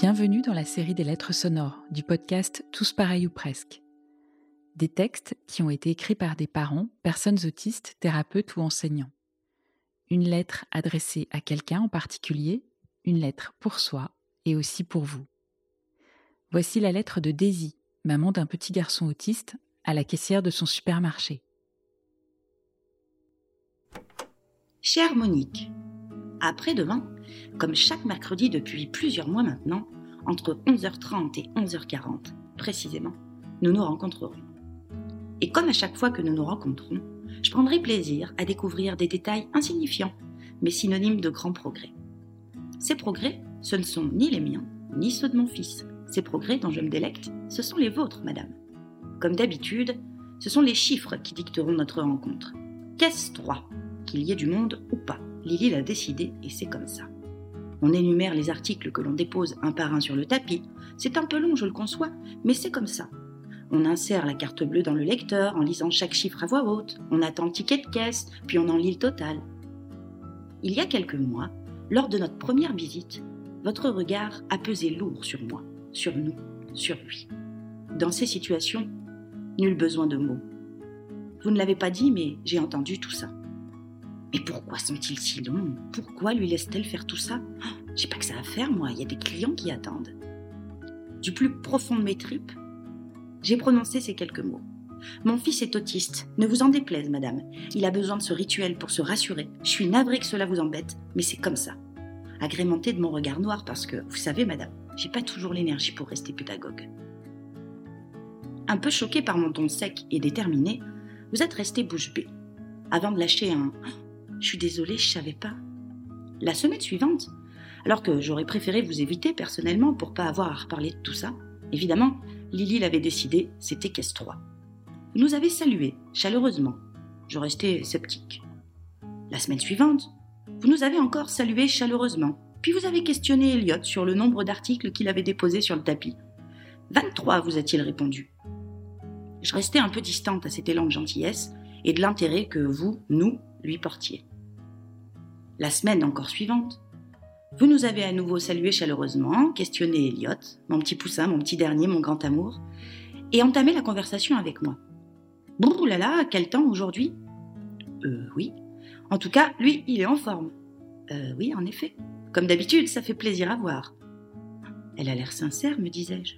Bienvenue dans la série des lettres sonores du podcast Tous pareils ou presque. Des textes qui ont été écrits par des parents, personnes autistes, thérapeutes ou enseignants. Une lettre adressée à quelqu'un en particulier, une lettre pour soi et aussi pour vous. Voici la lettre de Daisy, maman d'un petit garçon autiste, à la caissière de son supermarché. Chère Monique, après-demain, comme chaque mercredi depuis plusieurs mois maintenant, entre 11h30 et 11h40 précisément, nous nous rencontrerons. Et comme à chaque fois que nous nous rencontrons, je prendrai plaisir à découvrir des détails insignifiants, mais synonymes de grands progrès. Ces progrès, ce ne sont ni les miens, ni ceux de mon fils. Ces progrès dont je me délecte, ce sont les vôtres, madame. Comme d'habitude, ce sont les chiffres qui dicteront notre rencontre. Qu'est-ce 3 Qu'il y ait du monde ou pas? Lily l'a décidé et c'est comme ça. On énumère les articles que l'on dépose un par un sur le tapis. C'est un peu long, je le conçois, mais c'est comme ça. On insère la carte bleue dans le lecteur en lisant chaque chiffre à voix haute. On attend le ticket de caisse, puis on en lit le total. Il y a quelques mois, lors de notre première visite, votre regard a pesé lourd sur moi, sur nous, sur lui. Dans ces situations, nul besoin de mots. Vous ne l'avez pas dit, mais j'ai entendu tout ça. Mais pourquoi sont-ils si longs? Pourquoi lui laisse-t-elle faire tout ça? J'ai pas que ça à faire, moi, il y a des clients qui attendent. Du plus profond de mes tripes, j'ai prononcé ces quelques mots. Mon fils est autiste, ne vous en déplaise, madame. Il a besoin de ce rituel pour se rassurer. Je suis navrée que cela vous embête, mais c'est comme ça. Agrémenté de mon regard noir parce que, vous savez, madame, j'ai pas toujours l'énergie pour rester pédagogue. Un peu choqué par mon ton sec et déterminé, vous êtes resté bouche bée, avant de lâcher un je suis désolée, je savais pas. La semaine suivante, alors que j'aurais préféré vous éviter personnellement pour pas avoir à reparler de tout ça, évidemment, Lily l'avait décidé, c'était caisse 3. Vous nous avez salués, chaleureusement. Je restais sceptique. La semaine suivante, vous nous avez encore salués chaleureusement, puis vous avez questionné Elliot sur le nombre d'articles qu'il avait déposés sur le tapis. 23, vous a-t-il répondu. Je restais un peu distante à cet élan de gentillesse et de l'intérêt que vous, nous, lui portiez. La semaine encore suivante, vous nous avez à nouveau salué chaleureusement, questionné Elliot, mon petit poussin, mon petit dernier, mon grand amour, et entamé la conversation avec moi. Brrr là là, quel temps aujourd'hui? Euh, oui. En tout cas, lui, il est en forme. Euh, oui, en effet. Comme d'habitude, ça fait plaisir à voir. Elle a l'air sincère, me disais-je.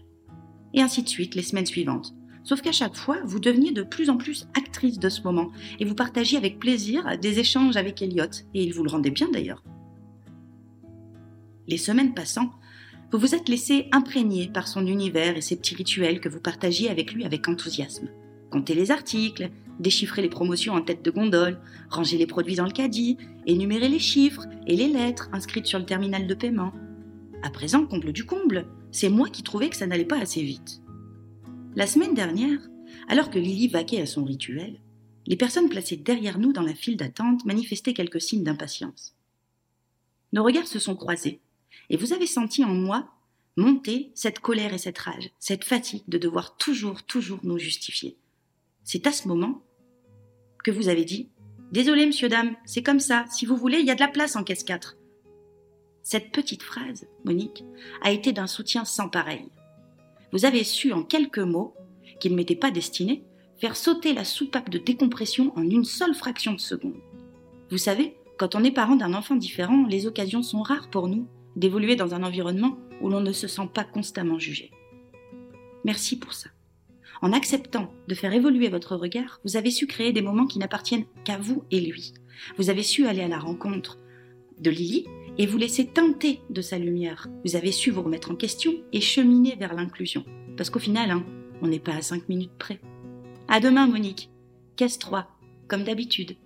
Et ainsi de suite, les semaines suivantes. Sauf qu'à chaque fois, vous deveniez de plus en plus actrice de ce moment et vous partagiez avec plaisir des échanges avec Elliot, et il vous le rendait bien d'ailleurs. Les semaines passant, vous vous êtes laissé imprégner par son univers et ses petits rituels que vous partagiez avec lui avec enthousiasme. Compter les articles, déchiffrer les promotions en tête de gondole, ranger les produits dans le caddie, énumérer les chiffres et les lettres inscrites sur le terminal de paiement. À présent, comble du comble, c'est moi qui trouvais que ça n'allait pas assez vite. La semaine dernière, alors que Lily vaquait à son rituel, les personnes placées derrière nous dans la file d'attente manifestaient quelques signes d'impatience. Nos regards se sont croisés, et vous avez senti en moi monter cette colère et cette rage, cette fatigue de devoir toujours, toujours nous justifier. C'est à ce moment que vous avez dit Désolé, monsieur, dame, c'est comme ça, si vous voulez, il y a de la place en caisse 4. Cette petite phrase, Monique, a été d'un soutien sans pareil vous avez su en quelques mots, qui ne m'étaient pas destinés, faire sauter la soupape de décompression en une seule fraction de seconde. Vous savez, quand on est parent d'un enfant différent, les occasions sont rares pour nous d'évoluer dans un environnement où l'on ne se sent pas constamment jugé. Merci pour ça. En acceptant de faire évoluer votre regard, vous avez su créer des moments qui n'appartiennent qu'à vous et lui. Vous avez su aller à la rencontre de Lily et vous laisser tenter de sa lumière. Vous avez su vous remettre en question et cheminer vers l'inclusion. Parce qu'au final, hein, on n'est pas à cinq minutes près. À demain, Monique. Caisse 3, comme d'habitude.